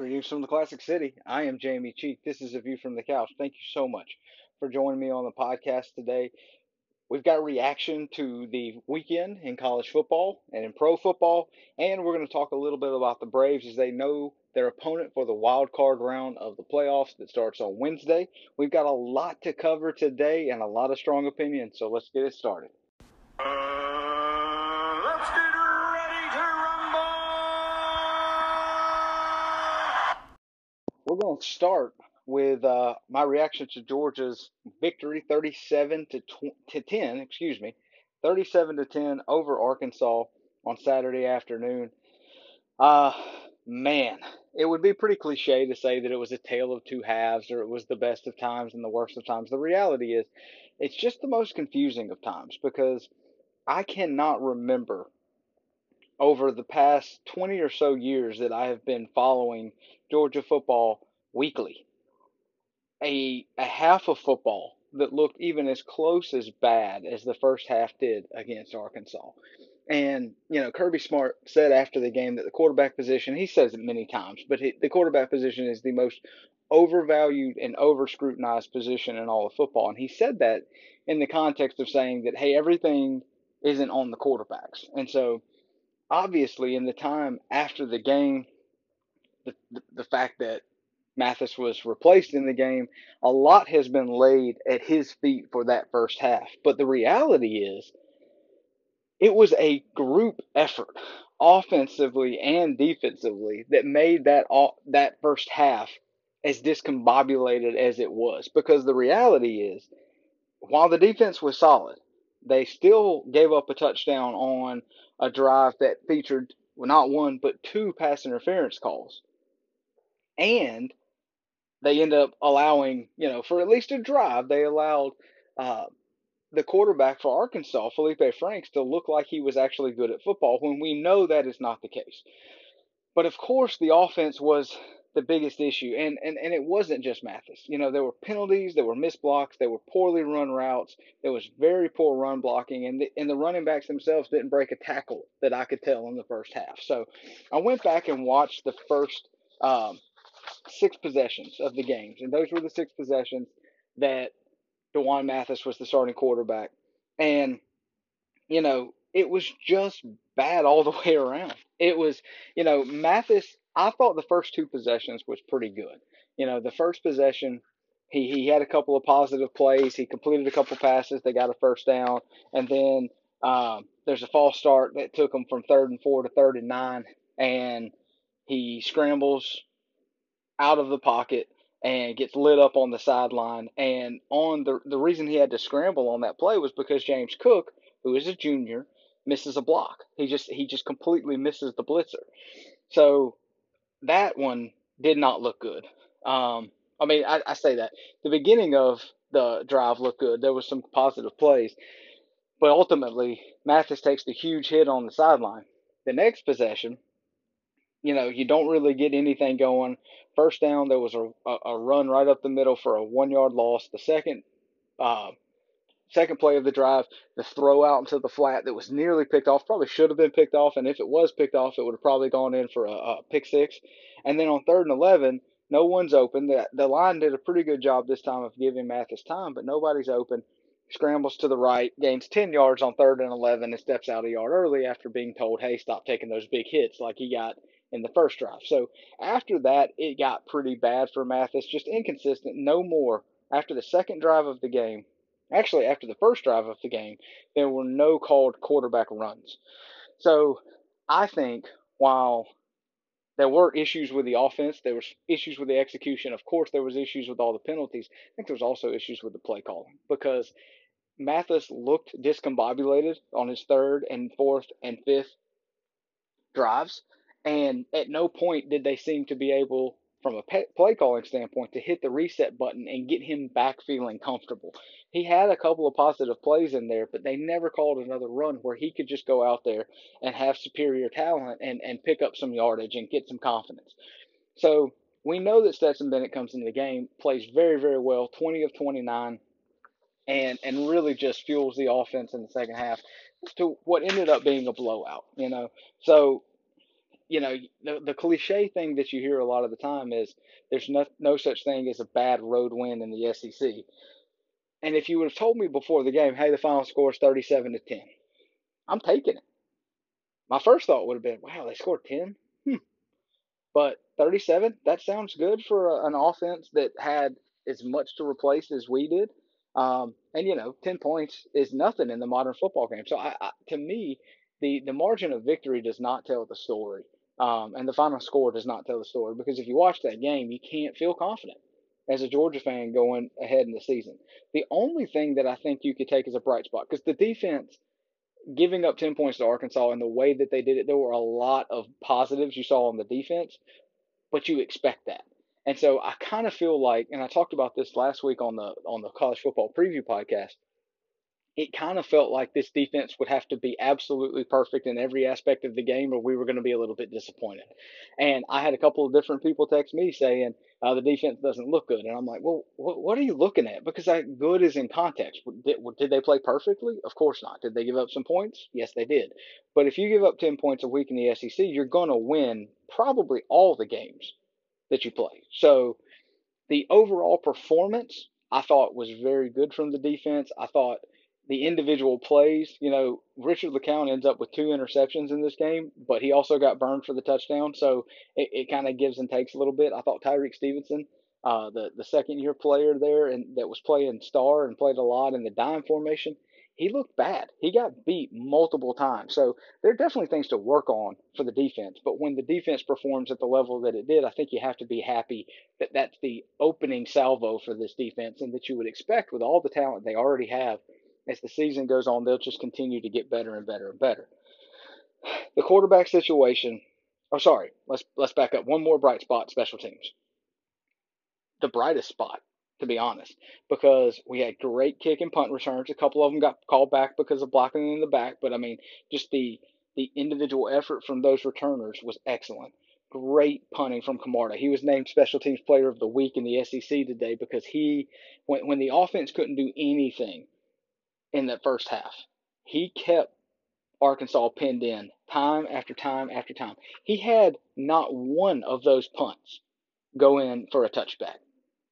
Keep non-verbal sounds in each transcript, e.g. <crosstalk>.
From the Classic City. I am Jamie Cheek. This is A View from the Couch. Thank you so much for joining me on the podcast today. We've got reaction to the weekend in college football and in pro football, and we're going to talk a little bit about the Braves as they know their opponent for the wild card round of the playoffs that starts on Wednesday. We've got a lot to cover today and a lot of strong opinions, so let's get it started. Uh, We're going to start with uh, my reaction to Georgia's victory, 37 to, tw- to 10, excuse me, 37 to 10 over Arkansas on Saturday afternoon. Uh, man, it would be pretty cliche to say that it was a tale of two halves or it was the best of times and the worst of times. The reality is, it's just the most confusing of times because I cannot remember over the past 20 or so years that I have been following Georgia football weekly a a half of football that looked even as close as bad as the first half did against Arkansas. And you know, Kirby Smart said after the game that the quarterback position, he says it many times, but he, the quarterback position is the most overvalued and over scrutinized position in all of football. And he said that in the context of saying that, hey, everything isn't on the quarterbacks. And so, obviously, in the time after the game, the, the, the fact that Mathis was replaced in the game, a lot has been laid at his feet for that first half. But the reality is, it was a group effort, offensively and defensively, that made that all, that first half as discombobulated as it was. Because the reality is, while the defense was solid, they still gave up a touchdown on a drive that featured well, not one but two pass interference calls. And they end up allowing, you know, for at least a drive, they allowed uh, the quarterback for Arkansas, Feleipe Franks, to look like he was actually good at football when we know that is not the case. But of course, the offense was the biggest issue, and, and, and it wasn't just Mathis. You know, there were penalties, there were missed blocks, there were poorly run routes, there was very poor run blocking, and the, and the running backs themselves didn't break a tackle that I could tell in the first half. So I went back and watched the first um, six possessions of the games, and those were the six possessions that D'Wan Mathis was the starting quarterback. And, you know, it was just bad all the <laughs> way around. It was, you know, Mathis, I thought the first two possessions was pretty good. You know, the first possession, he, he had a couple of positive plays. He completed a couple passes. They got a first down. And then um, there's a false start that took him from third and four to third and nine. And he scrambles out of the pocket and gets lit up on the sideline. And on the the reason he had to scramble on that play was because James Cook, who is a junior, misses a block. He just he just completely misses the blitzer. So that one did not look good. Um, I mean, I, I say that the beginning of the drive looked good. There was some positive plays, but ultimately Mathis takes the huge hit on the sideline. The next possession, you know, you don't really get anything going. First down, there was a, a, run right up the middle for a one yard loss. The second, uh, second play of the drive, the throw out into the flat that was nearly picked off, probably should have been picked off, and if it was picked off, it would have probably gone in for a, a pick six. And then on third and eleven, no one's open. The the line did a pretty good job this time of giving Mathis time, but nobody's open. Scrambles to the right, gains 10 yards on third and 11, and steps out a yard early after being told, hey, stop taking those big hits like he got in the first drive. So after that, it got pretty bad for Mathis, just inconsistent, no more. After the second drive of the game, actually after the first drive of the game, there were no called quarterback runs. So I think while there were issues with the offense, there was issues with the execution. Of course, there was issues with all the penalties. I think there was also issues with the play calling because Mathis looked discombobulated on his third and fourth and fifth drives and at no point did they seem to be able, from a play calling standpoint, to hit the reset button and get him back feeling comfortable. He had a couple of positive plays in there, but they never called another run where he could just go out there and have superior talent and, and pick up some yardage and get some confidence. So we know that Stetson Bennett comes into the game, plays very, very well, 20 of 29, and, and really just fuels the offense in the second half to what ended up being a blowout, you know. So you know, the, the cliche thing that you hear a lot of the time is there's no, no such thing as a bad road win in the SEC. And if you would have told me before the game, hey, the final score is 37 to 10, I'm taking it. My first thought would have been, wow, they scored 10? Hmm. But 37, that sounds good for a, an offense that had as much to replace as we did. Um, and, you know, 10 points is nothing in the modern football game. So, I, I, to me, the, the margin of victory does not tell the story. Um, and the final score does not tell the story because if you watch that game, you can't feel confident as a Georgia fan going ahead in the season. The only thing that I think you could take as a bright spot, because the defense giving up 10 points to Arkansas and the way that they did it, there were a lot of positives you saw on the defense, but you expect that. And so I kind of feel like, and I talked about this last week on the on the college football preview podcast it kind of felt like this defense would have to be absolutely perfect in every aspect of the game, or we were going to be a little bit disappointed. And I had a couple of different people text me saying uh, the defense doesn't look good, and I'm like, well, what, what are you looking at? Because that good is in context. Did, did they play perfectly? Of course not. Did they give up some points? Yes, they did. But if you give up 10 points a week in the SEC, you're going to win probably all the games that you play. So the overall performance I thought was very good from the defense. I thought the individual plays. You know, Richard LeCounte ends up with two interceptions in this game, but he also got burned for the touchdown. So it, it kind of gives and takes a little bit. I thought Tyrique Stevenson, uh, the, the second year player there and that was playing star and played a lot in the dime formation, he looked bad. He got beat multiple times. So there are definitely things to work on for the defense. But when the defense performs at the level that it did, I think you have to be happy that that's the opening salvo for this defense and that you would expect with all the talent they already have as the season goes on, they'll just continue to get better and better and better. The quarterback situation. Oh, sorry. Let's let's back up. One more bright spot: special teams. The brightest spot, to be honest, because we had great kick and punt returns. A couple of them got called back because of blocking in the back, but I mean, just the the individual effort from those returners was excellent. Great punting from Camarda. He was named Special Teams Player of the Week in the SEC today because he, when when the offense couldn't do anything, in that first half. He kept Arkansas pinned in time after time after time. He had not one of those punts go in for a touchback.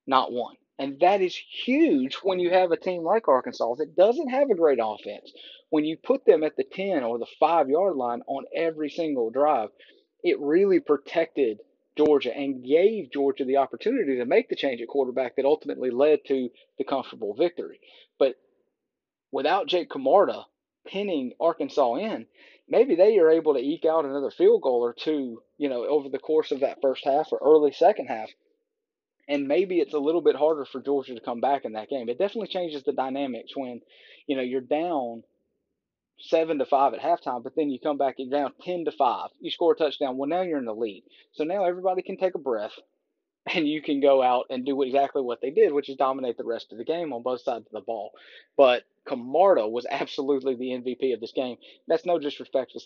Not one. And that is huge when you have a team like Arkansas that doesn't have a great offense. When you put them at the 10 or the 5 yard line on every single drive, it really protected Georgia and gave Georgia the opportunity to make the change at quarterback that ultimately led to the comfortable victory. Without Jake Camarda pinning Arkansas in, maybe they are able to eke out another field goal or two, you know, over the course of that first half or early second half. And maybe it's a little bit harder for Georgia to come back in that game. It definitely changes the dynamics when, you know, you're down seven to five at halftime, but then you come back down ten to five. You score a touchdown. Well, now you're in the lead. So now everybody can take a breath and you can go out and do exactly what they did, which is dominate the rest of the game on both sides of the ball. But Camarda was <laughs> absolutely the MVP of this game. That's no disrespect to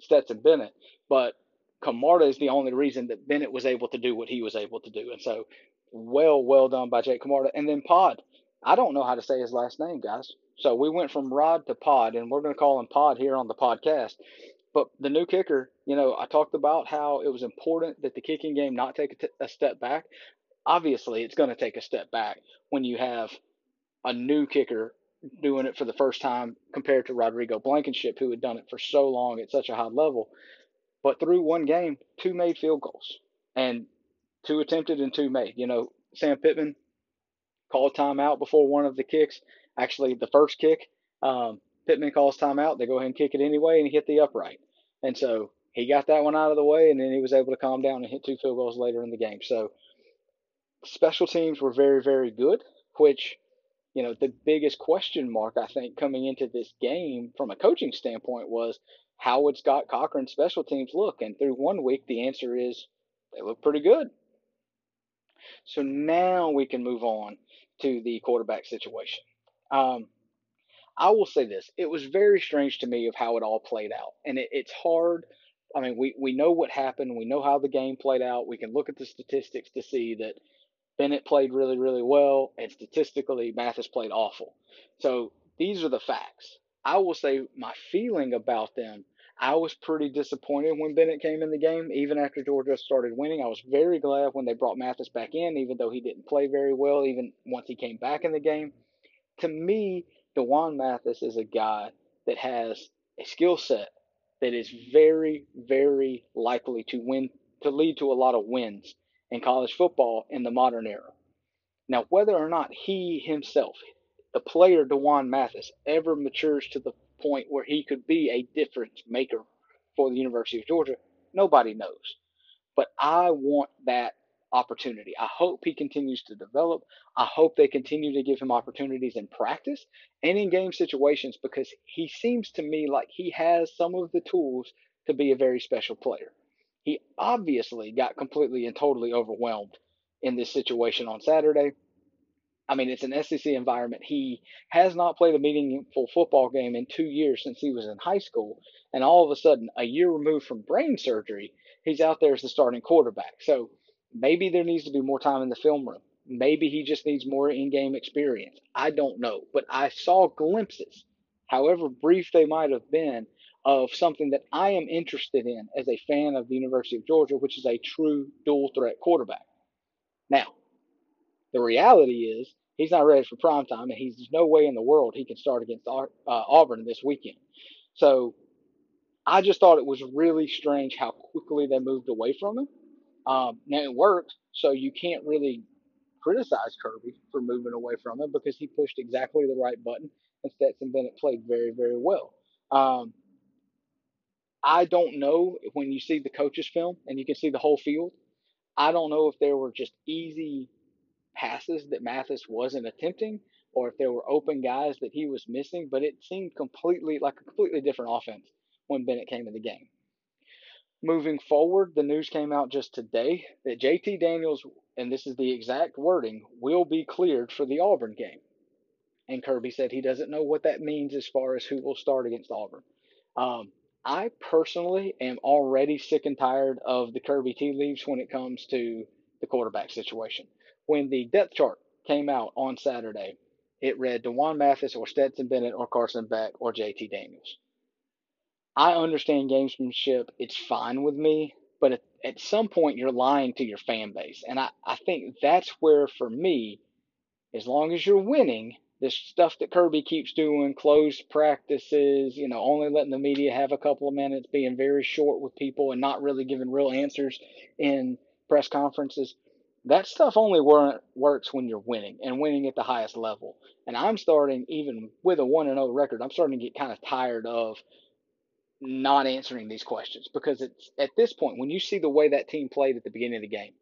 Stetson Bennett, but Camarda is the only reason that Bennett was able to do what he was able to do. And so, well, well done by Jake Camarda. And then Pod. I don't know how to say his last name, guys. So we went from Rod to Pod, and we're going to call him Pod here on the podcast. But the new kicker, you know, I talked about how it was important that the kicking game not take a, t- a step back. Obviously, it's going to take a step back when you have a new kicker doing it for the first time compared to Rodrigo Blankenship, who had done it for so long at such a high level. But through one game, two made field goals and two attempted and two made. You know, Sam Pittman called timeout before one of the kicks. Actually, the first kick, um, Pittman calls timeout. They go ahead and kick it anyway, and he hit the upright. And so he got that one out of the way, and then he was able to calm down and hit two field goals later in the game. So special teams were very, very good, which, you know, the biggest question mark, I think, coming into this game from a coaching standpoint was how would Scott Cochran's special teams look? And through one week, the answer is they look pretty good. So now we can move on to the quarterback situation. Um, I will say this: it was very strange to me of how it all played out, and it, it's hard. I mean, we we know what happened. We know how the game played out. We can look at the statistics to see that Bennett played really, really well, and statistically, Mathis played awful. So these are the facts. I will say my feeling about them. I was pretty disappointed when Bennett came in the game, even after Georgia started winning. I was very glad when they brought Mathis back in, even though he didn't play very well, even once he came back in the game. To me, D'Wan Mathis is a guy that has a skill set that is very, very likely to win, to lead to a lot of wins in college football in the modern era. Now, whether or not he himself, the player D'Wan Mathis, ever matures to the point where he could be a difference maker for the University of Georgia, nobody knows. But I want that opportunity. I hope he continues to develop. I hope they continue to give him opportunities in practice and in game situations because he seems to me like he has some of the tools to be a very special player. He obviously got completely and totally overwhelmed in this situation on Saturday. I mean, it's an SEC environment. He has not played a meaningful football game in two years since he was in high school. And all of a sudden, a year removed from brain surgery, he's out there as the starting quarterback. So maybe there needs to be more time in the film room. Maybe he just needs more in game experience. I don't know. But I saw glimpses, however brief they might have been, of something that I am interested in as a fan of the University of Georgia, which is a true dual threat quarterback. Now, the reality is he's not ready for prime time, and he's there's no way in the world he can start against uh, Auburn this weekend. So I just thought it was really strange how quickly they moved away from him. Um, now it worked, so you can't really criticize Kirby for moving away from him because he pushed exactly the right button, and Stetson Bennett played very, very well. Um, I don't know when you see the coaches film and you can see the whole field. I don't know if there were just easy passes that Mathis wasn't attempting or if there were open guys that he was missing, but it seemed completely like a completely different offense when Bennett came in the game. Moving forward, the news came out just today that JT Daniels, and this is the exact wording, will be cleared for the Auburn game. And Kirby said he doesn't know what that means as far as who will start against Auburn. Um, I personally am already sick and tired of the Kirby tea leaves when it comes to the quarterback situation. When the depth chart came out on Saturday, it read D'Wan Mathis or Stetson Bennett or Carson Beck or JT Daniels. I understand gamesmanship. It's fine with me. But at, at some point, you're lying to your fan base. And I, I think that's where, for me, as long as you're winning, this stuff that Kirby keeps doing, closed practices, you know, only letting the media have a couple of minutes, being very short with people, and not really giving real answers in press conferences. That stuff only wor- works when you're winning and winning at the highest level. And I'm starting, even with a 1 0 record, I'm starting to get kind of tired of not answering these questions because it's at this point when you see the way that team played at the beginning of the game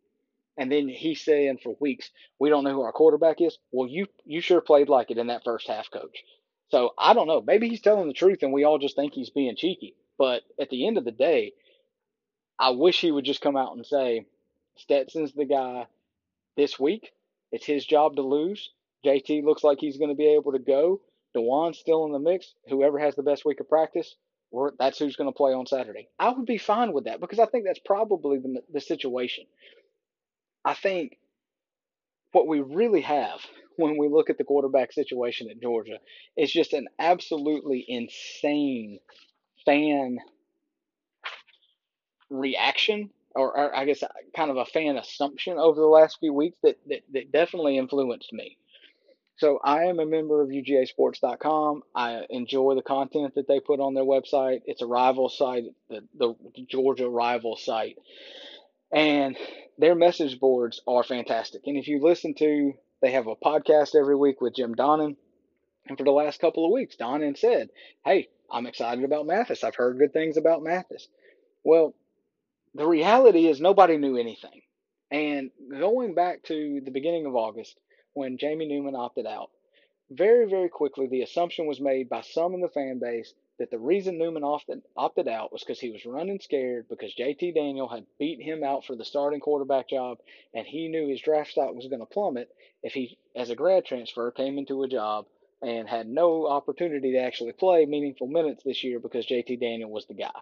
and then he's saying for weeks we don't know who our quarterback is. Well you you sure played like it in that first half coach. So i don't know. Maybe he's telling the truth and we all just think he's being cheeky but at the end of the day i wish he would just come out and say stetson's the guy this week. It's his job to lose. Jt looks like he's going to be able to go. D'Wan's still in the mix. Whoever has the best week of practice, or that's who's going to play on Saturday. I would be fine with that because I think that's probably the, the situation. I think what we really have when we look at the quarterback situation at Georgia is just an absolutely insane fan reaction, or, or I guess uh, kind of a fan assumption over the last few weeks that, that, that definitely influenced me. So I am a member of UGAsports.com. I enjoy the content that they put on their website. It's a rival site, the, the Georgia rival site. And their message boards are fantastic. And if you listen to, they have a podcast every week with Jim Donnan. And for the last couple of weeks, Donnan said, Hey, I'm excited about Mathis. I've heard good things about Mathis. Well, the reality is nobody knew anything. And going back to the beginning of August, when Jamie Newman opted out. Very, very quickly, the assumption was made by some in the fan base that the reason Newman opted, opted out was because he was running scared because JT Daniel had beat him out for the starting quarterback job, and he knew his draft stock was going to plummet if he, as a grad transfer, came into a job and had no opportunity to actually play meaningful minutes this year because JT Daniel was the guy.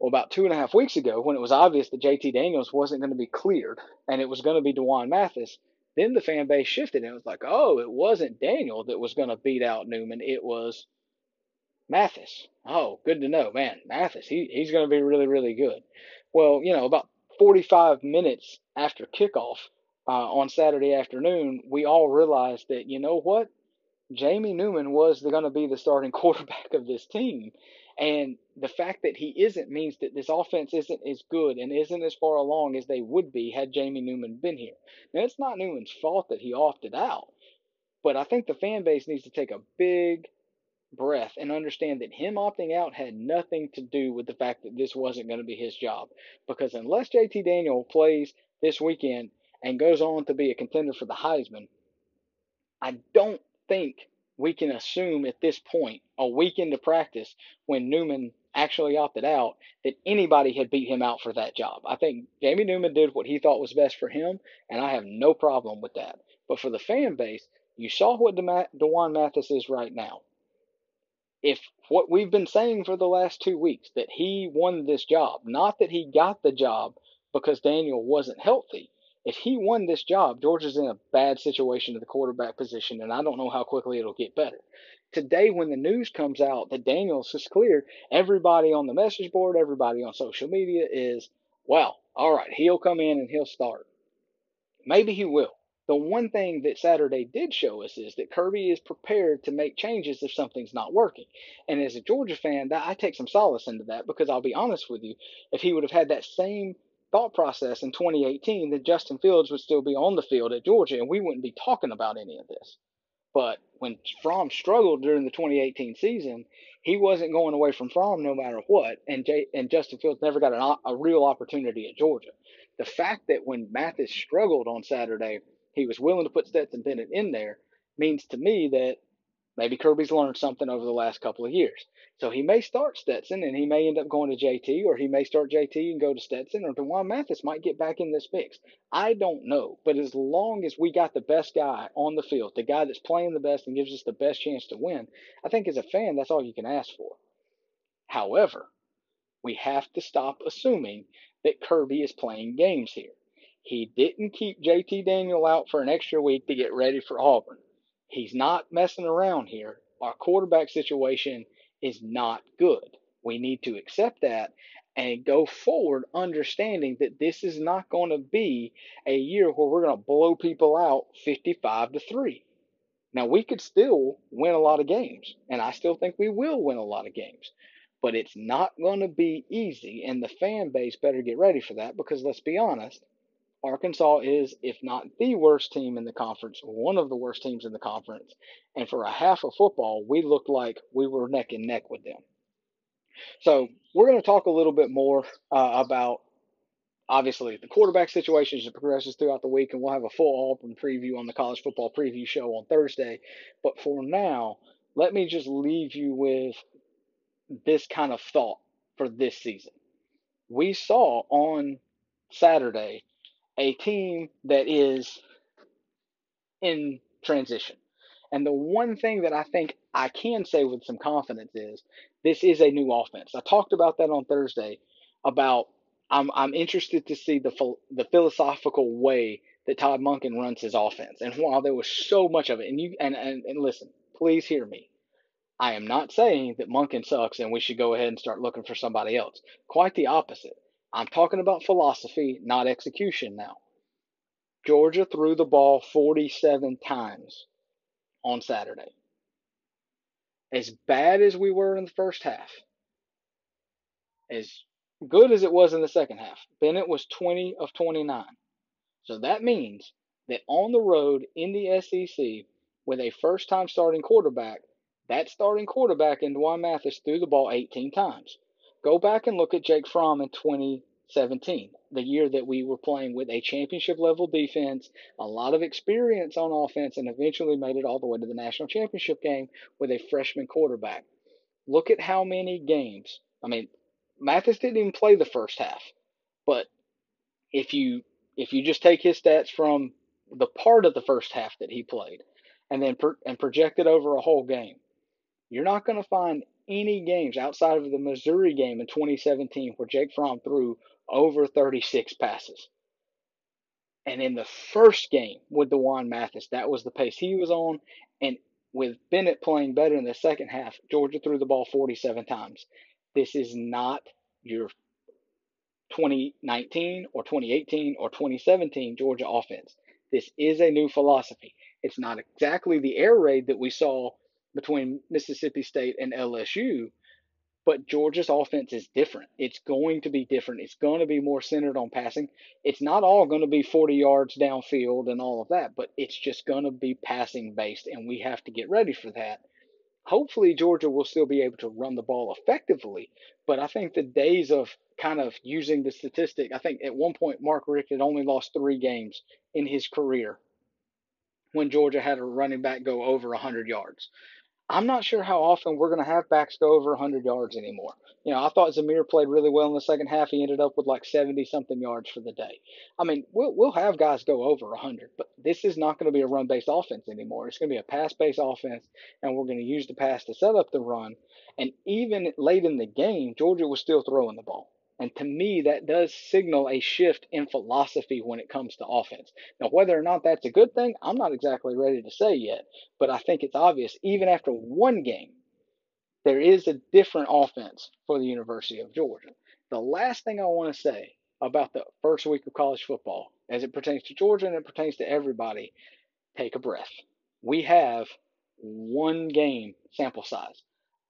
Well, about two and a half weeks ago, when it was obvious that JT Daniels wasn't going to be cleared and it was going to be D'Wan Mathis, then the fan base shifted and it was like, oh, it wasn't Daniel that was going to beat out Newman. It was Mathis. Oh, good to know, man. Mathis, he, he's going to be really, really good. Well, you know, about 45 minutes after kickoff uh, on Saturday afternoon, we all realized that, you know what? Jamie Newman was going to be the starting <laughs> quarterback of this team. And the fact that he isn't means that this offense isn't as good and isn't as far along as they would be had Jamie Newman been here. Now, it's not Newman's fault that he opted out, but I think the fan base needs to take a big breath and understand that him opting out had nothing to do with the fact that this wasn't going to be his job. Because unless JT Daniel plays this weekend and goes on to be a contender for the Heisman, I don't think we can assume at this point, a week into practice, when Newman actually opted out, that anybody had beat him out for that job. I think Jamie Newman did what he thought was best for him, and I have no problem with that. But for the fan base, you saw what D'Wan Mathis is right now. If what we've been saying for the last two weeks, that he won this job, not that he got the job because Daniel wasn't healthy, if he won this job, Georgia's in a bad situation at the quarterback position, and I don't know how quickly it'll get better. Today, when the news comes out that Daniels is cleared, everybody on the message board, everybody on social media is, well, all right, he'll come in and he'll start. Maybe he will. The one thing that Saturday did show us is that Kirby is prepared to make changes if something's not working. And as a Georgia fan, I take some solace into that because I'll be honest with you, if he would have had that same thought process in 2018 that Justin Fields would still be on the field at Georgia and we wouldn't be talking about any of this. But when Fromm struggled during the 2018 season, he wasn't going away from Fromm no matter what, and and Justin Fields never got an, a real opportunity at Georgia. The fact that when Mathis struggled on Saturday, he was willing to put Stetson Bennett in there means to me that Maybe Kirby's learned something over the last couple of years. So he may start Stetson and he may end up going to JT, or he may start JT and go to Stetson, or D'Wan Mathis might get back in this mix. I don't know. But as long as we got the best guy on the field, the guy that's playing the best and gives us the best chance to win, I think as a fan, that's all you can ask for. However, we have to stop assuming that Kirby is playing games here. He didn't keep JT Daniel out for an extra week to get ready for Auburn. He's not messing around here. Our quarterback situation is not good. We need to accept that and go forward understanding that this is not going to be a year where we're going to blow people out 55 to 3. Now, we could still win a lot of games, and I still think we will win a lot of games, but it's not going to be easy, and the fan base better get ready for that because let's be honest, Arkansas is, if not the worst team in the conference, one of the worst teams in the conference. And for a half of football, we looked like we were neck and neck with them. So we're going to talk a little bit more uh, about obviously the quarterback situation as it progresses throughout the week, and we'll have a full Auburn preview on the college football preview show on Thursday. But for now, let me just leave you with this kind of thought for this season. We saw on Saturday a team that is in transition. And the one thing that I think I can say with some confidence is this is a new offense. I talked about that on Thursday about I'm I'm interested to see the the philosophical way that Todd Monken runs his offense. And while there was so much of it, and you and, and, and listen, please hear me. I am not saying that Monken sucks and we should go ahead and start looking for somebody else. Quite the opposite. I'm talking about philosophy, not execution now. Georgia threw the ball 47 times on Saturday. As bad as we were in the first half, as good as it was in the second half, Bennett was 20 of 29. So that means that on the road in the SEC with a first time starting quarterback, that starting quarterback in D'Wan Mathis threw the ball 18 times. Go back and look at Jake Fromm in 2017, the year that we were playing with a championship level defense, a lot of experience on offense, and eventually made it all the way to the national championship game with a freshman quarterback. Look at how many games. I mean, Mathis didn't even play the first half, but if you if you just take his stats from the part of the first half that he played, and then pro- and project it over a whole game, you're not going to find any games outside of the Missouri game in 2017 where Jake Fromm threw over 36 passes. And in the first game with D'Wan Mathis, that was the pace he was on. And with Bennett playing better in the second half, Georgia threw the ball 47 times. This is not your 2019 or 2018 or 2017 Georgia offense. This is a new philosophy. It's not exactly the air raid that we saw between Mississippi State and LSU, but Georgia's offense is different. It's going to be different. It's going to be more centered on passing. It's not all going to be 40 yards downfield and all of that, but it's just going to be passing based, and we have to get ready for that. Hopefully, Georgia will still be able to run the ball effectively, but I think the days of kind of using the statistic, I think at one point Mark Richt had only lost three games in his career when Georgia had a running back go over 100 yards. I'm not sure how often we're going to have backs go over 100 yards anymore. You know, I thought Zamir played really well in the second half. He ended up with like 70 something yards for the day. I mean, we'll we'll have guys go over 100, but this is not going to be a run based offense anymore. It's going to be a pass based offense, and we're going to use the pass to set up the run. And even late in the game, Georgia was still throwing the ball. And to me, that does signal a shift in philosophy when it comes to offense. Now, whether or not that's a good thing, I'm not exactly ready to say yet, but I think it's obvious, even after one game, there is a different offense for the University of Georgia. The last thing I want to say about the first week of college football, as it pertains to Georgia and it pertains to everybody, take a breath. We have one game sample size.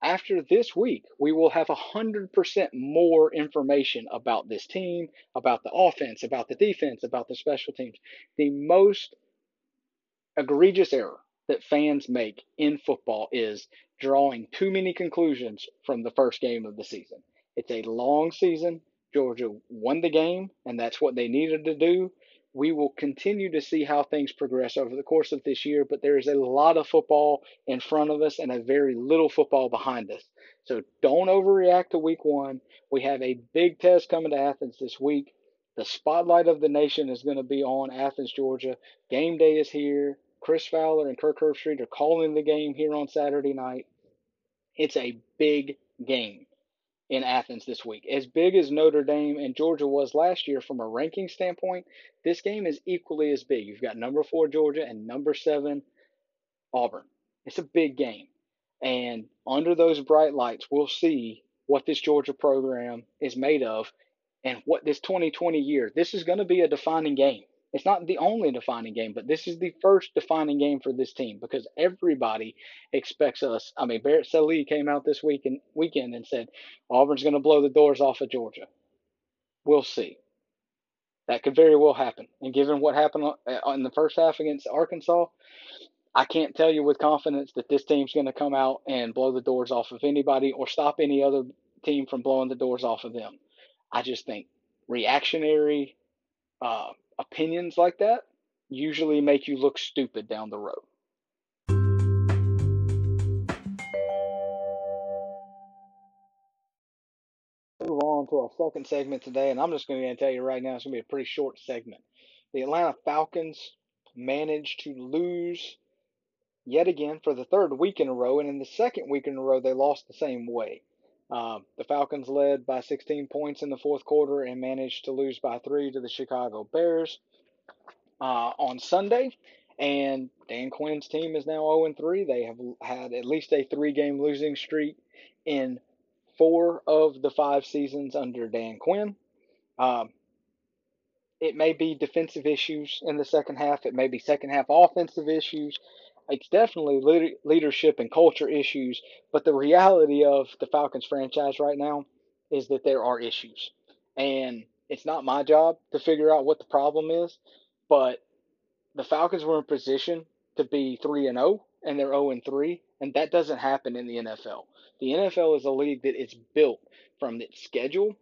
After this week, we will have 100% more information about this team, about the offense, about the defense, about the special teams. The most egregious error that fans make in football is drawing too many conclusions from the first game of the season. It's a long season. Georgia won the game, and that's what they needed to do. We will continue to see how things progress over the course of this year, but there is a lot of football in front of us and a very little football behind us. So don't overreact to week one. We have a big test coming to Athens this week. The spotlight of the nation is going to be on Athens, Georgia. Game day is here. Chris Fowler and Kirk Herbstreit are calling the game here on Saturday night. It's a big game in Athens this week. As big as Notre Dame and Georgia was last year from a ranking standpoint, this game is equally as big. You've got number four Georgia and number seven Auburn. It's a big game. And under those bright lights, we'll see what this Georgia program is made of and what this 2020 year, this is going to be a defining game. It's not the only defining game, but this is the first defining game for this team because everybody expects us. I mean, Barrett Sallee came out this week and weekend and said Auburn's going to blow the doors off of Georgia. We'll see. That could very well happen. And given what happened uh, in the first half against Arkansas, I can't tell you with confidence that this team's going to come out and blow the doors off of anybody or stop any other team from blowing the doors off of them. I just think reactionary uh, opinions like that usually make you look stupid down the road. Move on to our second segment today, and I'm just going to tell you right now it's going to be a pretty short segment. The Atlanta Falcons managed to lose yet again for the third week in a row, and in the second week in a row, they lost the same way. Uh, the Falcons led by 16 points in the fourth quarter and managed to lose by three to the Chicago Bears uh, on Sunday. And Dan Quinn's team is now 0 3. They have had at least a three game losing streak in four of the five seasons under Dan Quinn. Um, it may be defensive issues in the second half. It may be second half offensive issues. It's definitely leadership and culture issues. But the reality of the Falcons franchise right now is that there are issues. And it's not my job to figure out what the problem is. But the Falcons were in position to be 3 and 0 and they're 0 and 3. And that doesn't happen in the NFL. The NFL is a league that is built from its schedule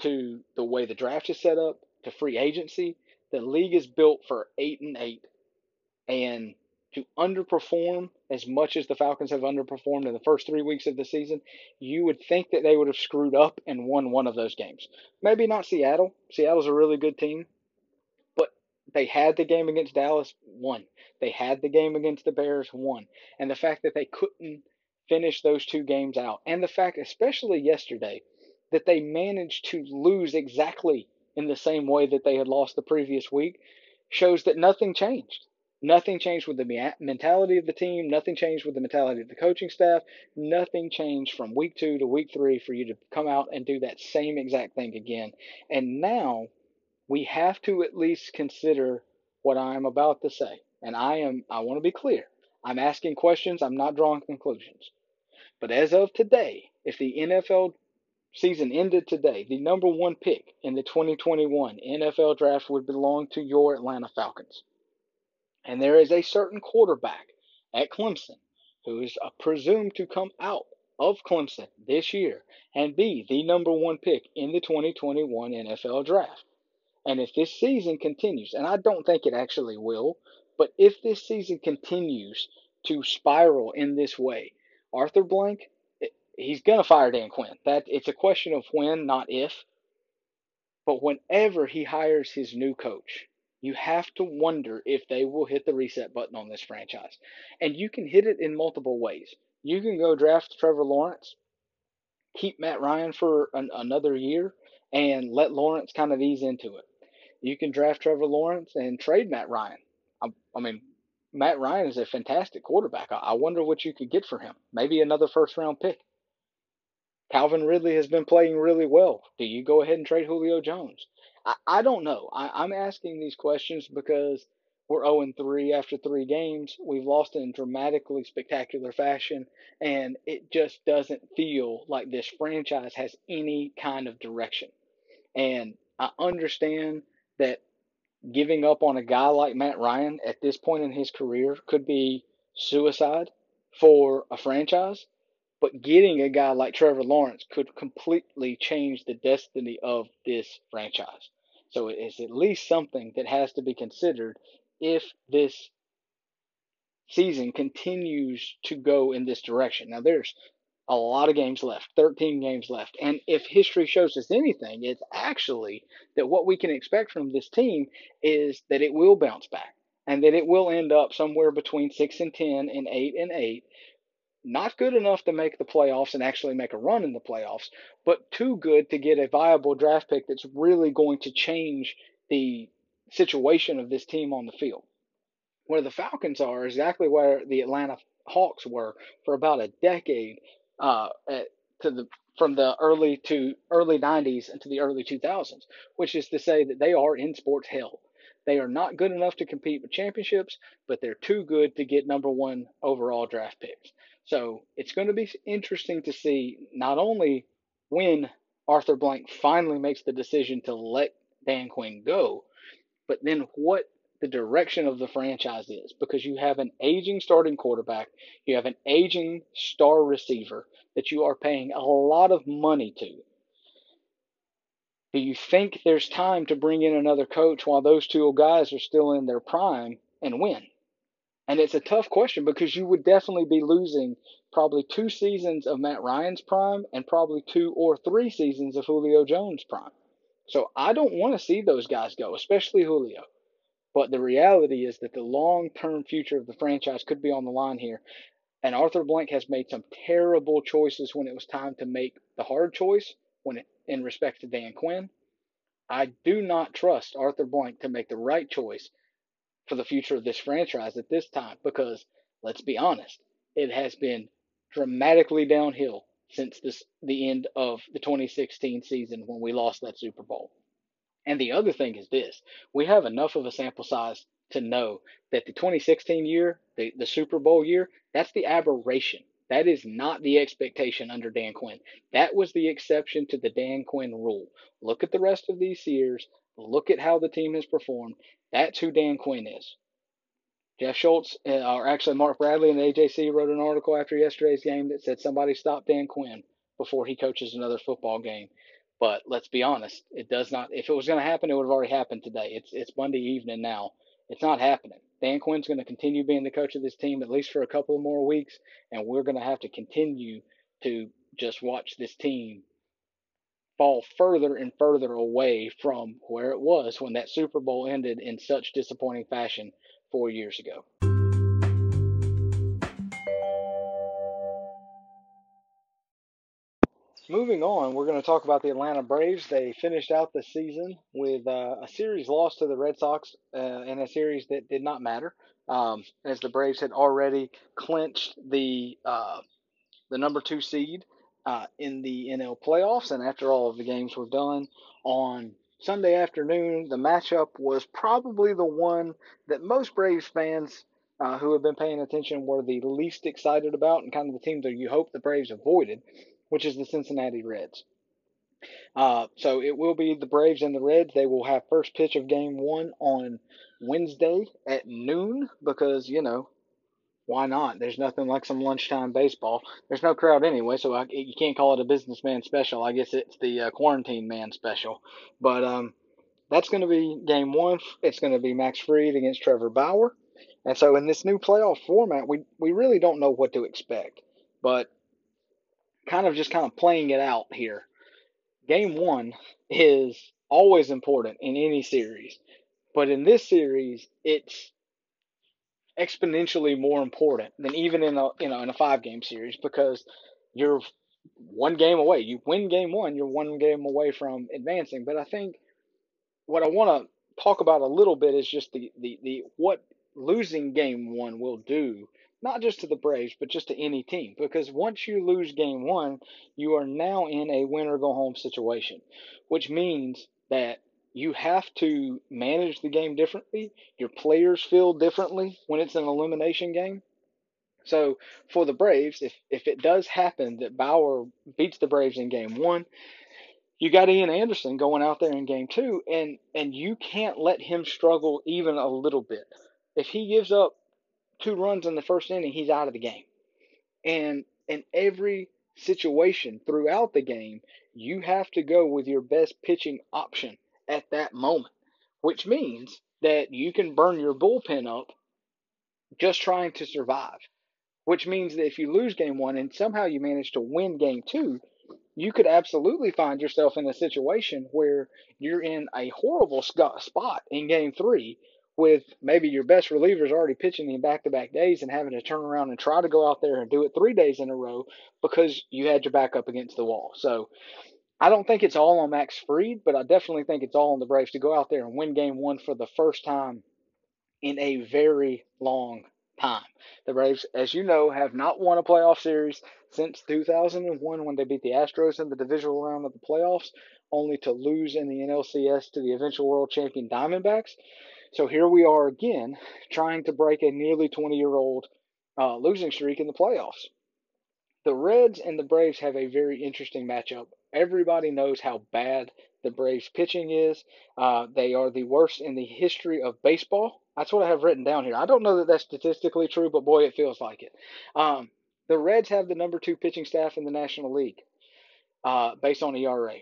to the way the draft is set up to free agency. The league is built for eight and eight, and to underperform as much as the Falcons have underperformed in the first three weeks of the season, you would think that they would have screwed up and won one of those games. Maybe not Seattle. Seattle's a really good team, but they had the game against Dallas, won. They had the game against the Bears, won. And the fact that they couldn't finish those two games out, and the fact, especially yesterday, that they managed to lose exactly in the same way that they had lost the previous week shows that nothing changed. Nothing changed with the mentality of the team. Nothing changed with the mentality of the coaching staff. Nothing changed from week two to week three for you to come out and do that same exact thing again. And now we have to at least consider what I am about to say. And I am, I want to be clear. I'm asking questions. I'm not drawing conclusions. But as of today, if the NFL season ended today, the number one pick in the 2021 NFL draft would belong to your Atlanta Falcons. And there is a certain quarterback at Clemson who is uh, presumed to come out of Clemson this year and be the number one pick in the 2021 NFL draft. And if this season continues, and I don't think it actually will, but if this season continues to spiral in this way, Arthur Blank, he's going to fire Dan Quinn. That it's a question of when, not if. But whenever he hires his new coach, you have to wonder if they will hit the reset button on this franchise. And you can hit it in multiple ways. You can go draft Trevor Lawrence, keep Matt Ryan for an, another year, and let Lawrence kind of ease into it. You can draft Trevor Lawrence and trade Matt Ryan. I, I mean, Matt Ryan is a fantastic quarterback. I, I wonder what you could get for him. Maybe another first round pick. Calvin Ridley has been playing really well. Do you go ahead and trade Julio Jones? I, don't know. I, I'm asking these questions because we're 0 3 after three games. We've lost in dramatically spectacular fashion, and it just doesn't feel like this franchise has any kind of direction. And I understand that giving up on a guy like Matt Ryan at this point in his career could be suicide for a franchise. But getting a guy like Trevor Lawrence could completely change the destiny of this franchise. So it's at least something that has to be considered if this season continues to go in this direction. Now, there's a lot of games left, 13 games left. And if history shows us anything, it's actually that what we can expect from this team is that it will bounce back and that it will end up somewhere between 6 and 10 and 8 and 8 not good enough to make the playoffs and actually make a run in the playoffs, but too good to get a viable draft pick that's really going to change the situation of this team on the field. Where the Falcons are exactly where the Atlanta Hawks were for about a decade, uh, at, to the from the early to early 90s into the early 2000s, which is to say that they are in sports hell. They are not good enough to compete with championships, but they're too good to get number one overall draft picks. So it's going to be interesting to see not only when Arthur Blank finally makes the decision to let Dan Quinn go, but then what the direction of the franchise is because you have an aging starting quarterback, you have an aging star receiver that you are paying a lot of money to. Do you think there's time to bring in another coach while those two guys are still in their prime and win? And it's a tough question because you would definitely be losing probably two seasons of Matt Ryan's prime and probably two or three seasons of Julio Jones' prime. So I don't want to see those guys go, especially Julio. But the reality is that the long term future of the franchise could be on the line here. And Arthur Blank has made some terrible choices when it was time to make the hard choice when it, in respect to Dan Quinn. I do not trust Arthur Blank to make the right choice for the future of this franchise at this time because let's be honest, it has been dramatically downhill since this, the end of the 2016 season when we lost that Super Bowl. And the other thing is this we have enough of a sample size to know that the 2016 year, the, the Super Bowl year, that's the aberration. That is not the expectation under Dan Quinn. That was the exception to the Dan Quinn rule. Look at the rest of these years. Look at how the team has performed. That's who Dan Quinn is. Jeff Schultz, uh, or actually Mark Bradley in the AJC wrote an article after yesterday's game that said somebody stop Dan Quinn before he coaches another football game. But let's be honest, it does not. If it was going to happen, it would have already happened today. It's it's Monday evening now. It's not happening. Dan Quinn's going to continue being the coach of this team at least for a couple more weeks, and we're going to have to continue to just watch this team fall further and further away from where it was when that Super Bowl ended in such disappointing fashion four years ago. moving on, we're going to talk about the Atlanta Braves. They finished out the season with uh, a series loss to the Red Sox uh, in a series that did not matter, um, as the Braves had already clinched the uh, the number two seed uh, in the NL playoffs. And after all of the games were done on Sunday afternoon, the matchup was probably the one that most Braves fans uh, who have been paying attention were the least excited about and kind of the team that you hope the Braves avoided which is the Cincinnati Reds. Uh, so it will be the Braves and the Reds. They will have first pitch of game one on Wednesday at noon because, you know, why not? There's nothing like some lunchtime baseball. There's no crowd anyway, so I, you can't call it a businessman special. I guess it's the uh, quarantine man special. But um, that's going to be game one. It's going to be Max Fried against Trevor Bauer. And so in this new playoff format, we, we really don't know what to expect. But kind of just kind of playing it out here. Game one is always important in any series, but in this series, it's exponentially more important than even in a you know in a five game series because you're one game away. You win game one, you're one game away from advancing. But I think what I want to talk about a little bit is just the, the, the what losing game one will do not just to the Braves, but just to any team. Because once you lose game one, you are now in a win or go home situation, which means that you have to manage the game differently. Your players feel differently when it's an elimination game. So for the Braves, if if it does happen that Bauer beats the Braves in game one, you got Ian Anderson going out there in game two, and and you can't let him struggle even a little bit. If he gives up two runs in the first inning, he's out of the game. And in every situation throughout the game, you have to go with your best pitching option at that moment, which means that you can burn your bullpen up just trying to survive. Which means that if you lose game one and somehow you manage to win game two, you could absolutely find yourself in a situation where you're in a horrible spot in game three with maybe your best relievers already pitching in back to back days and having to turn around and try to go out there and do it three days in a row because you had your back up against the wall. So I don't think it's all on Max Fried, but I definitely think it's all on the Braves to go out there and win game one for the first time in a very long time. The Braves, as you know, have not won a playoff series since 2001 when they beat the Astros in the divisional round of the playoffs, only to lose in the NLCS to the eventual world champion Diamondbacks. So here we are again, trying to break a nearly 20 year old uh, losing streak in the playoffs. The Reds and the Braves have a very interesting matchup. Everybody knows how bad the Braves pitching is. Uh, they are the worst in the history of baseball. That's what I have written down here. I don't know that that's statistically true, but boy, it feels like it. Um, the Reds have the number two pitching staff in the National League uh, based on ERA.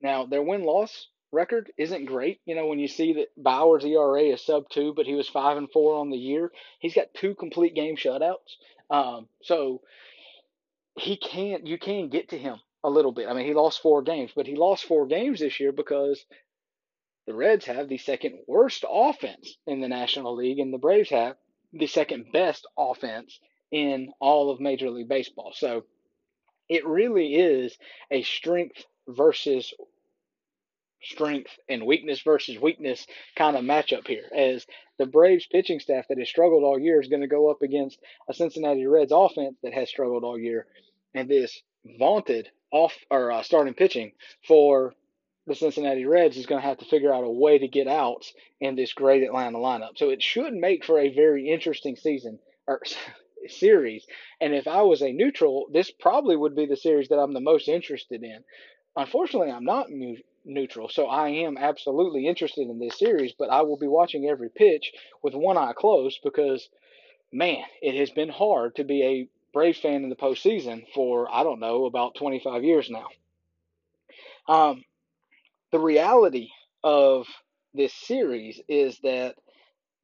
Now, their win loss record isn't great. You know, when you see that Bauer's ERA is sub two, but he was five and four on the year, he's got two complete game shutouts. Um, so he can't. You can get to him a little bit. I mean, he lost four games, but he lost four games this year because the Reds have the second worst offense in the National League, and the Braves have the second best offense in all of Major League Baseball. So it really is a strength versus strength and weakness versus weakness kind of matchup here. As the Braves pitching staff that has struggled all year is going to go up against a Cincinnati Reds offense that has struggled all year, and this vaunted off or uh, starting pitching for the Cincinnati Reds is going to have to figure out a way to get outs in this great Atlanta lineup. So it should make for a very interesting season or <laughs> series. And if I was a neutral, this probably would be the series that I'm the most interested in. Unfortunately, I'm not neutral. So I am absolutely interested in this series, but I will be watching every pitch with one eye closed because, man, it has been hard to be a Brave fan in the postseason for, I don't know, about 25 years now. Um, the reality of this series is that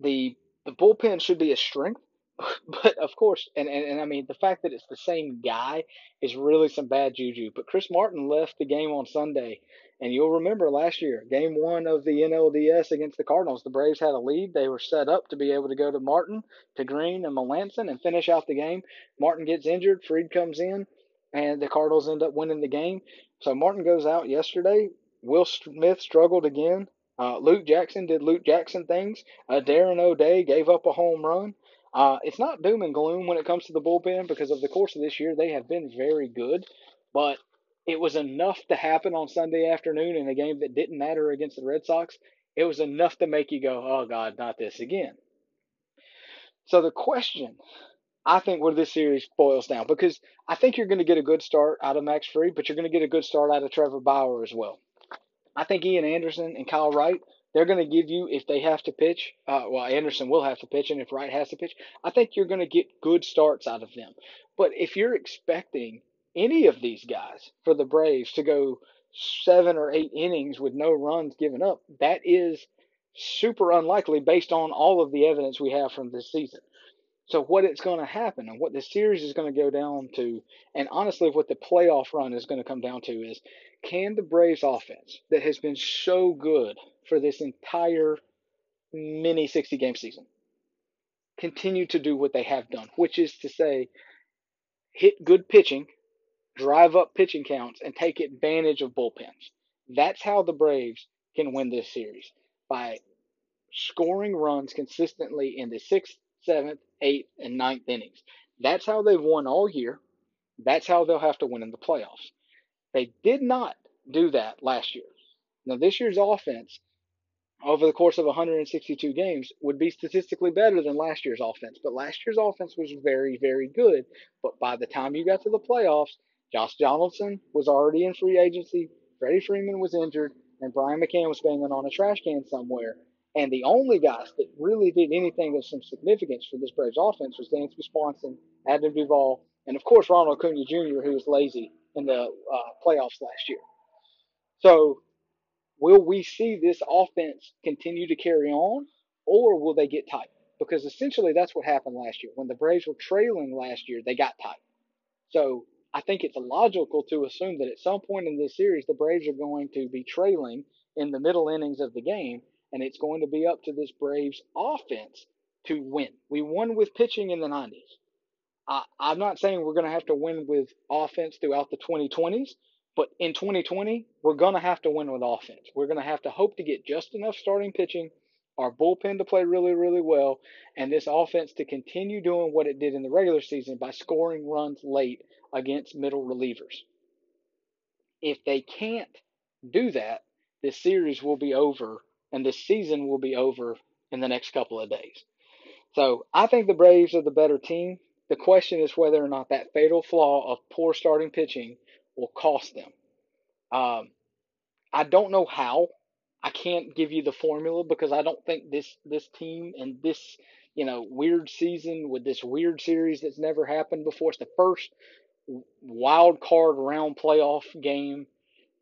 the the bullpen should be a strength <laughs> but of course, and, and, and I mean, the fact that it's the same guy is really some bad juju. But Chris Martin left the game on Sunday, and you'll remember last year, game one of the NLDS against the Cardinals, the Braves had a lead. They were set up to be able to go to Martin, to Greene, and Melancon and finish out the game. Martin gets injured. Fried comes in. and the Cardinals end up winning the game. So Martin goes out yesterday. Will Smith struggled again. Uh, Luke Jackson did Luke Jackson things. Uh, Darren O'Day gave up a home run. Uh, it's not doom and gloom when it comes to the bullpen because of the course of this year they have been very good, but it was enough to happen on Sunday afternoon in a game that didn't matter against the Red Sox. It was enough to make you go, "Oh God, not this again." So the question I think where this series boils down because I think you're going to get a good start out of Max Fried, but you're going to get a good start out of Trevor Bauer as well. I think Ian Anderson and Kyle Wright, they're going to give you, if they have to pitch, uh, well, Anderson will have to pitch, and if Wright has to pitch, I think you're going to get good starts out of them. But if you're expecting any of these guys for the Braves to go seven or eight innings with no runs given up, that is super unlikely based on all of the evidence we have from this season. So what it's going to happen and what the series is going to go down to, and honestly, what the playoff run is going to come down to is, can the Braves offense that has been so good for this entire mini 60 game season continue to do what they have done, which is to say, hit good pitching, drive up pitching counts, and take advantage of bullpens. That's how the Braves can win this series by scoring runs consistently in the sixth, seventh, eighth, and ninth innings. That's how they've won all year. That's how they'll have to win in the playoffs. They did not do that last year. Now, this year's offense, over the course of 162 games, would be statistically better than last year's offense. But last year's offense was very, very good. But by the time you got to the playoffs, Josh Donaldson was already in free agency, Freddie Freeman was injured, and Brian McCann was banging on a trash can somewhere. And the only guys that really did anything of some significance for this Braves offense was Dansby Swanson, Adam Duvall, and of course Ronald Acuna Jr., who was lazy in the uh, playoffs last year. So, will we see this offense continue to carry on, or will they get tight? Because essentially that's what happened last year. When the Braves were trailing last year, they got tight. So, I think it's logical to assume that at some point in this series, the Braves are going to be trailing in the middle innings of the game and it's going to be up to this Braves offense to win. We won with pitching in the 90s. I, I'm not saying we're going to have to win with offense throughout the 2020s, but in 2020, we're going to have to win with offense. We're going to have to hope to get just enough starting pitching, our bullpen to play really, really well, and this offense to continue doing what it did in the regular season by scoring runs late against middle relievers. If they can't do that, this series will be over and this season will be over in the next couple of days. So I think the Braves are the better team. The question is whether or not that fatal flaw of poor starting pitching will cost them. Um, I don't know how. I can't give you the formula because I don't think this this team and this you know weird season with this weird series that's never happened before. It's the first wild card round playoff game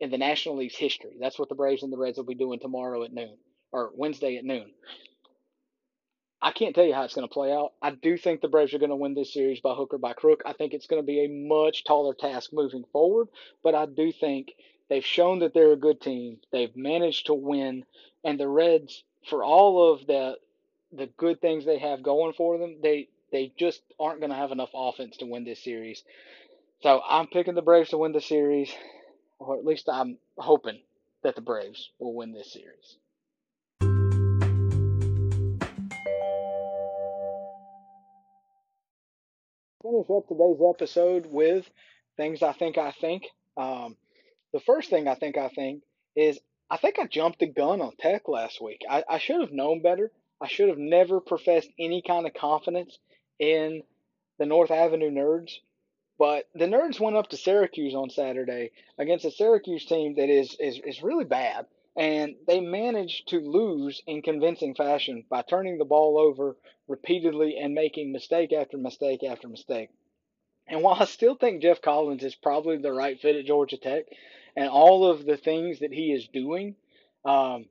in the National League's history. That's what the Braves and the Reds will be doing tomorrow at noon or Wednesday at noon. I can't tell you how it's going to play out. I do think the Braves are going to win this series by hook or by crook. I think it's going to be a much taller task moving forward, but I do think they've shown that they're a good team. They've managed to win, and the Reds, for all of the the good things they have going for them, they they just aren't going to have enough offense to win this series. So I'm picking the Braves to win the series, or at least I'm hoping that the Braves will win this series. Finish up today's episode with things I think I think. Um, the first thing I think I think is I think I jumped the gun on Tech last week. I, I should have known better. I should have never professed any kind of confidence in the North Avenue Nerds. But the Nerds went up to Syracuse on Saturday against a Syracuse team that is, is, is really bad. And they managed to lose in convincing fashion by turning the ball over repeatedly and making mistake after mistake after mistake. And while I still think Geoff Collins is probably the right fit at Georgia Tech, and all of the things that he is doing, um,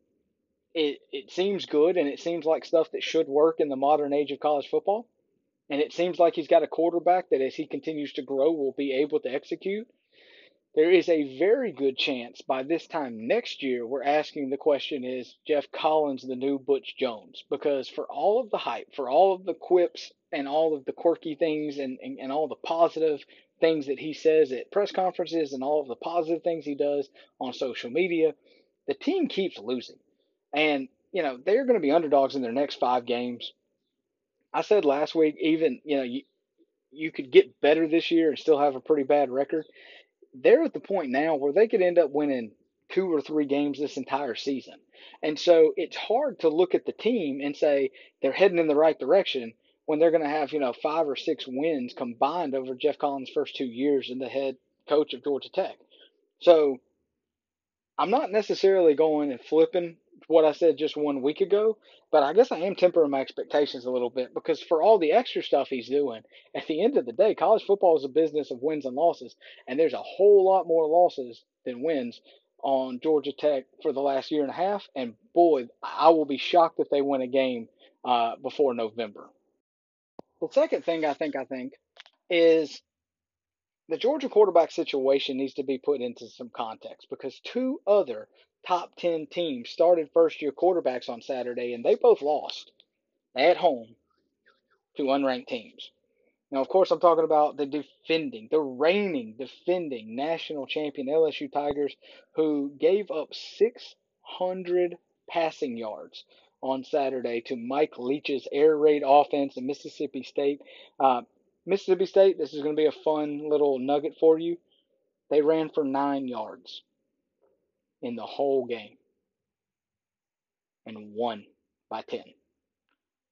it it seems good and it seems like stuff that should work in the modern age of college football. And it seems like he's got a quarterback that, as he continues to grow, will be able to execute there is a very good chance by this time next year we're asking the question is Geoff Collins the new Butch Jones? Because for all of the hype, for all of the quips and all of the quirky things and, and, and all the positive things that he says at press conferences and all of the positive things he does on social media, the team keeps losing. And, you know, they're going to be underdogs in their next five games. I said last week, even, you know, you, you could get better this year and still have a pretty bad record. They're at the point now where they could end up winning two or three games this entire season. And so it's hard to look at the team and say they're heading in the right direction when they're going to have, you know, five or six wins combined over Geoff Collins' first two years in the head coach of Georgia Tech. So I'm not necessarily going and flipping what I said just one week ago, but I guess I am tempering my expectations a little bit because for all the extra stuff he's doing, at the end of the day, college football is a business of wins and losses, and there's a whole lot more losses than wins on Georgia Tech for the last year and a half. And boy, I will be shocked if they win a game uh, before November. The second thing I think I think is the Georgia quarterback situation needs to be put into some context because two other top 10 teams started first year quarterbacks on Saturday and they both lost at home to unranked teams. Now, of course, I'm talking about the defending, the reigning, defending national champion LSU Tigers, who gave up 600 passing yards on Saturday to Mike Leach's air raid offense in Mississippi State. Uh, Mississippi State, this is going to be a fun little nugget for you. They ran for nine yards in the whole game and won by 10.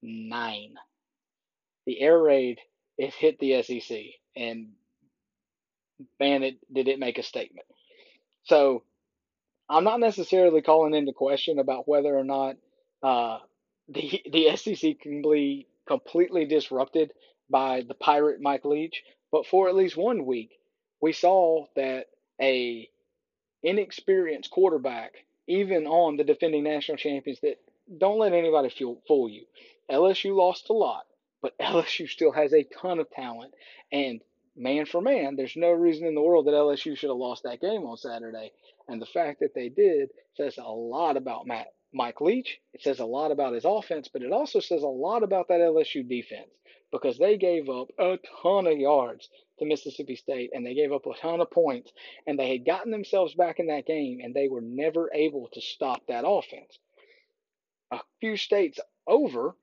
Nine. The air raid it hit the SEC, and man, it did it make a statement. So I'm not necessarily calling into question about whether or not uh, the the SEC can be completely disrupted by the pirate Mike Leach, but for at least one week, we saw that a inexperienced quarterback, even on the defending national champions, that don't let anybody fool you. LSU lost a lot but <laughs> LSU still has a ton of talent. And man for man, there's no reason in the world that LSU should have lost that game on Saturday. And the fact that they did says a lot about Matt Mike Leach. It says a lot about his offense, but it also says a lot about that LSU defense because they gave up a ton of yards to Mississippi State and they gave up a ton of points and they had gotten themselves back in that game and they were never able to stop that offense. A few states over,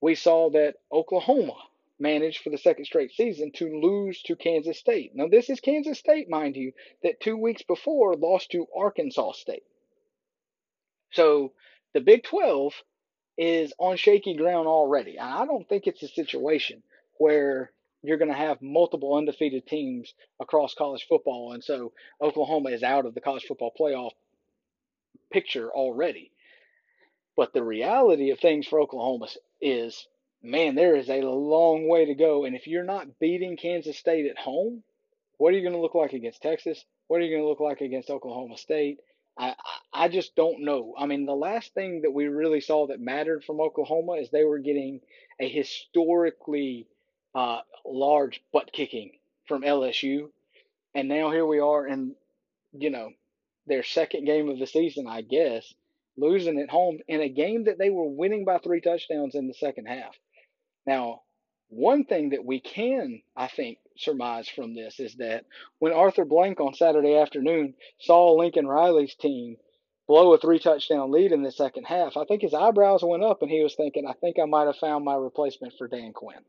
we saw that Oklahoma managed for the second straight season to lose to Kansas State. Now, this is Kansas State, mind you, that two weeks before lost to Arkansas State. So the Big 12 is on shaky ground already. And I don't think it's a situation where you're going to have multiple undefeated teams across college football. And so Oklahoma is out of the college football playoff picture already. But the reality of things for Oklahoma is, man, there is a long way to go. And if you're not beating Kansas State at home, what are you going to look like against Texas? What are you going to look like against Oklahoma State? I, I just don't know. I mean, the last thing that we really saw that mattered from Oklahoma is they were getting a historically uh, large butt kicking from LSU. And now here we are in, you know, their second game of the season, I guess losing at home in a game that they were winning by three touchdowns in the second half. Now, one thing that we can, I think, surmise from this is that when Arthur Blank on Saturday afternoon saw Lincoln Riley's team blow a three touchdown lead in the second half, I think his eyebrows went up and he was thinking, I think I might have found my replacement for Dan Quinn.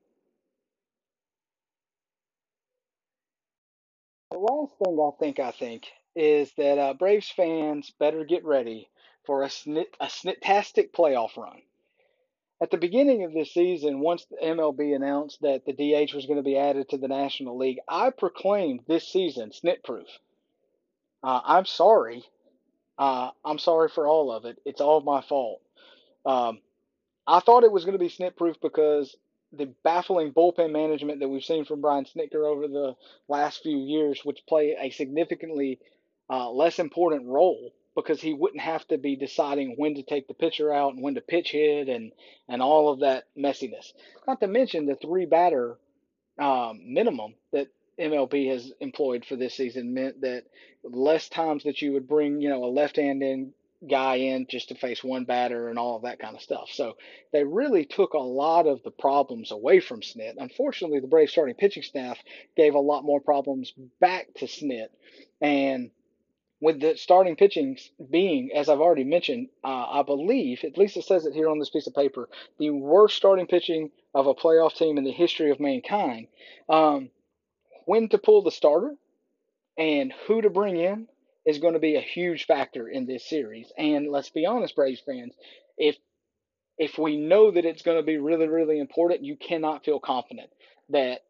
The last thing I think I think is that uh, Braves fans better get ready for a, snit, a snittastic playoff run. At the beginning of this season, once the MLB announced that the DH was going to be added to the National League, I proclaimed this season snit proof. Uh, I'm sorry. Uh, I'm sorry for all of it. It's all my fault. Um, I thought it was going to be snit proof because the baffling bullpen management that we've seen from Brian Snitker over the last few years, which play a significantly uh, less important role because he wouldn't have to be deciding when to take the pitcher out and when to pitch hit and and all of that messiness. Not to mention the three batter um, minimum that MLB has employed for this season meant that less times that you would bring you know a left hand in guy in just to face one batter and all of that kind of stuff. So they really took a lot of the problems away from Snit. Unfortunately, the Braves starting pitching staff gave a lot more problems back to Snit. And with the starting pitching being, as I've already mentioned, uh, I believe, at least it says it here on this piece of paper, the worst starting pitching of a playoff team in the history of mankind. Um, when to pull the starter and who to bring in is going to be a huge factor in this series. And let's be honest, Braves fans, if if we know that it's going to be really, really important, you cannot feel confident that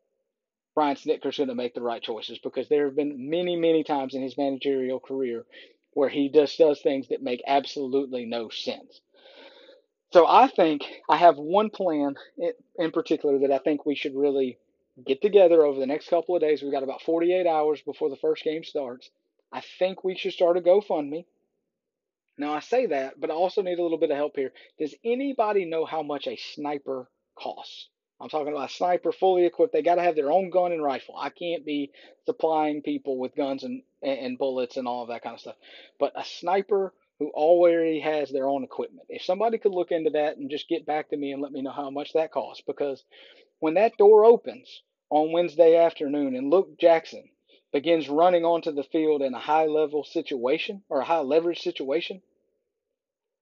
Brian Snitker's going to make the right choices because there have been many, many times in his managerial career where he just does things that make absolutely no sense. So I think I have one plan in particular that I think we should really get together over the next couple of days. We've got about 48 hours before the first game starts. I think we should start a GoFundMe. Now I say that, but I also need a little bit of help here. Does anybody know how much a sniper costs? I'm talking about a sniper fully equipped. They got to have their own gun and rifle. I can't be supplying people with guns and, and bullets and all of that kind of stuff. But a sniper who already has their own equipment. If somebody could look into that and just get back to me and let me know how much that costs, because when that door opens on Wednesday afternoon and Luke Jackson begins running onto the field in a high level situation or a high leverage situation,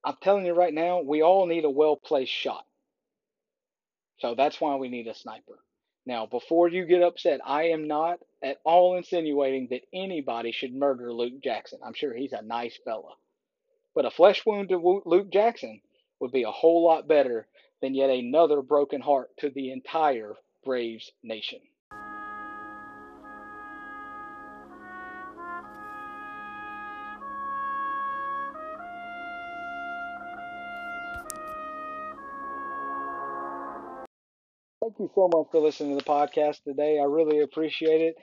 I'm telling you right now, we all need a well placed shot. So that's why we need a sniper. Now, before you get upset, I am not at all insinuating that anybody should murder Luke Jackson. I'm sure he's a nice fella. But a flesh wound to Luke Jackson would be a whole lot better than yet another broken heart to the entire Braves nation. Thank you so much for listening to the podcast today. I really appreciate it.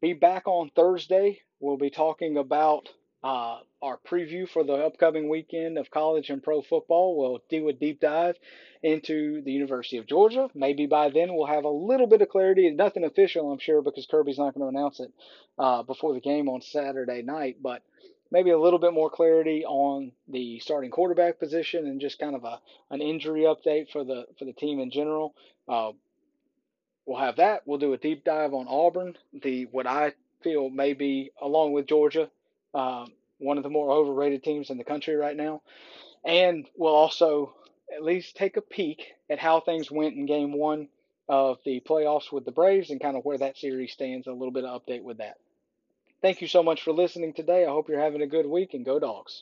Be back on Thursday. We'll be talking about uh, our preview for the upcoming weekend of college and pro football. We'll do a deep dive into the University of Georgia. Maybe by then we'll have a little bit of clarity. Nothing official, I'm sure, because Kirby's not going to announce it uh, before the game on Saturday night. But maybe a little bit more clarity on the starting quarterback position and just kind of a an injury update for the for the team in general. Uh, we'll have that. We'll do a deep dive on Auburn, the what I feel may be along with Georgia, um, one of the more overrated teams in the country right now, and we'll also at least take a peek at how things went in Game One of the playoffs with the Braves and kind of where that series stands. A little bit of update with that. Thank you so much for listening today. I hope you're having a good week and go dogs.